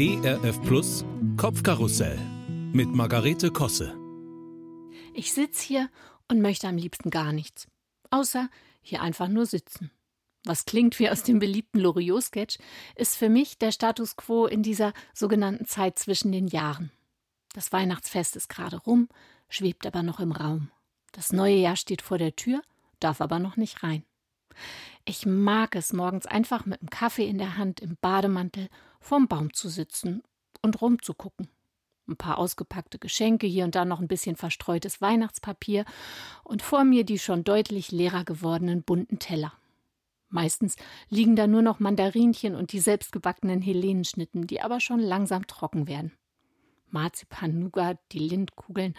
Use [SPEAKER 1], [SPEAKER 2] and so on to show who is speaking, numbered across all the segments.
[SPEAKER 1] ERF Plus Kopfkarussell mit Margarete Kosse.
[SPEAKER 2] Ich sitze hier und möchte am liebsten gar nichts. Außer hier einfach nur sitzen. Was klingt wie aus dem beliebten Loriot-Sketch, ist für mich der Status quo in dieser sogenannten Zeit zwischen den Jahren. Das Weihnachtsfest ist gerade rum, schwebt aber noch im Raum. Das neue Jahr steht vor der Tür, darf aber noch nicht rein. Ich mag es, morgens einfach mit einem Kaffee in der Hand im Bademantel vorm Baum zu sitzen und rumzugucken. Ein paar ausgepackte Geschenke, hier und da noch ein bisschen verstreutes Weihnachtspapier und vor mir die schon deutlich leerer gewordenen bunten Teller. Meistens liegen da nur noch Mandarinchen und die selbstgebackenen Helenenschnitten, die aber schon langsam trocken werden. Marzipan, Nougat, die Lindkugeln,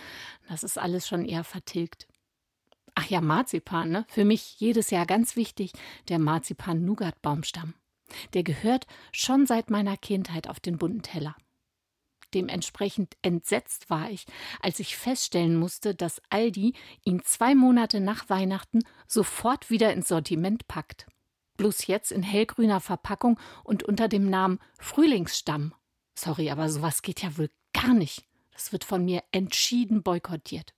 [SPEAKER 2] das ist alles schon eher vertilgt. Ach ja, Marzipan, ne? Für mich jedes Jahr ganz wichtig, der Marzipan-Nougat-Baumstamm. Der gehört schon seit meiner Kindheit auf den bunten Teller. Dementsprechend entsetzt war ich, als ich feststellen musste, dass Aldi ihn zwei Monate nach Weihnachten sofort wieder ins Sortiment packt. Bloß jetzt in hellgrüner Verpackung und unter dem Namen Frühlingsstamm. Sorry, aber sowas geht ja wohl gar nicht. Das wird von mir entschieden boykottiert.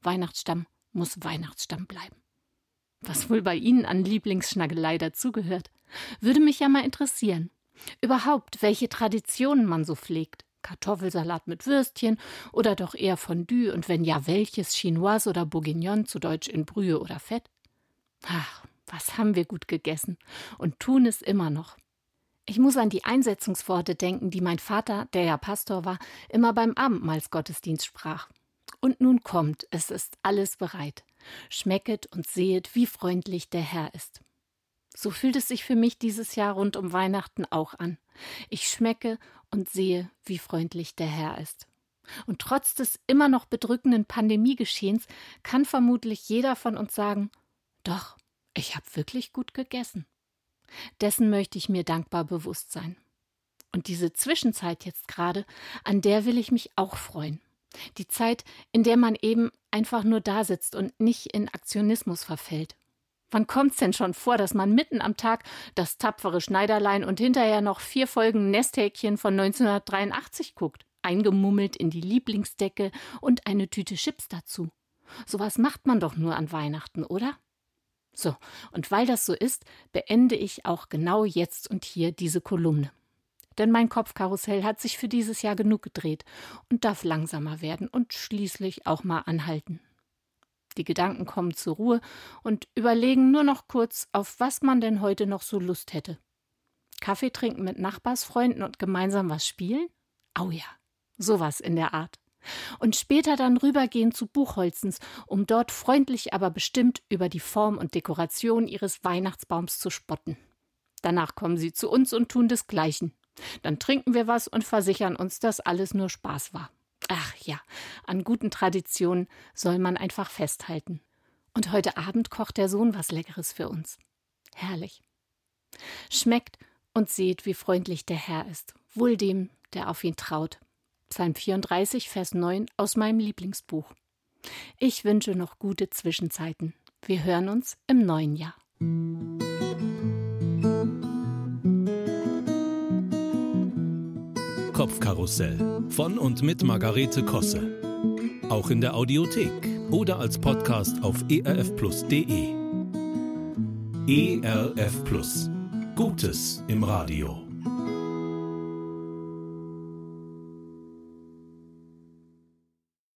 [SPEAKER 2] Weihnachtsstamm muss Weihnachtsstamm bleiben. Was wohl bei Ihnen an Lieblingsschnaggelei dazugehört, würde mich ja mal interessieren. Überhaupt, welche Traditionen man so pflegt. Kartoffelsalat mit Würstchen oder doch eher Fondue und wenn ja, welches Chinoise oder Bourguignon, zu Deutsch in Brühe oder Fett? Ach, was haben wir gut gegessen und tun es immer noch. Ich muss an die Einsetzungsworte denken, die mein Vater, der ja Pastor war, immer beim Abendmahlsgottesdienst sprach. Und nun kommt, es ist alles bereit. Schmecket und sehet, wie freundlich der Herr ist. So fühlt es sich für mich dieses Jahr rund um Weihnachten auch an. Ich schmecke und sehe, wie freundlich der Herr ist. Und trotz des immer noch bedrückenden Pandemiegeschehens kann vermutlich jeder von uns sagen, doch, ich habe wirklich gut gegessen. Dessen möchte ich mir dankbar bewusst sein. Und diese Zwischenzeit jetzt gerade, an der will ich mich auch freuen. Die Zeit, in der man eben einfach nur da sitzt und nicht in Aktionismus verfällt. Wann kommt's denn schon vor, dass man mitten am Tag das tapfere Schneiderlein und hinterher noch vier Folgen Nesthäkchen von 1983 guckt, eingemummelt in die Lieblingsdecke und eine Tüte Chips dazu? Sowas macht man doch nur an Weihnachten, oder? So, und weil das so ist, beende ich auch genau jetzt und hier diese Kolumne. Denn mein Kopfkarussell hat sich für dieses Jahr genug gedreht und darf langsamer werden und schließlich auch mal anhalten. Die Gedanken kommen zur Ruhe und überlegen nur noch kurz, auf was man denn heute noch so Lust hätte. Kaffee trinken mit Nachbarsfreunden und gemeinsam was spielen? Au ja, sowas in der Art. Und später dann rübergehen zu Buchholzens, um dort freundlich aber bestimmt über die Form und Dekoration ihres Weihnachtsbaums zu spotten. Danach kommen sie zu uns und tun desgleichen. Dann trinken wir was und versichern uns, dass alles nur Spaß war. Ach ja, an guten Traditionen soll man einfach festhalten. Und heute Abend kocht der Sohn was Leckeres für uns. Herrlich. Schmeckt und seht, wie freundlich der Herr ist, wohl dem, der auf ihn traut. Psalm 34, Vers 9 aus meinem Lieblingsbuch. Ich wünsche noch gute Zwischenzeiten. Wir hören uns im neuen Jahr.
[SPEAKER 1] Kopfkarussell von und mit Margarete Kosse. Auch in der Audiothek oder als Podcast auf erfplus.de. ERF Plus. Gutes im Radio.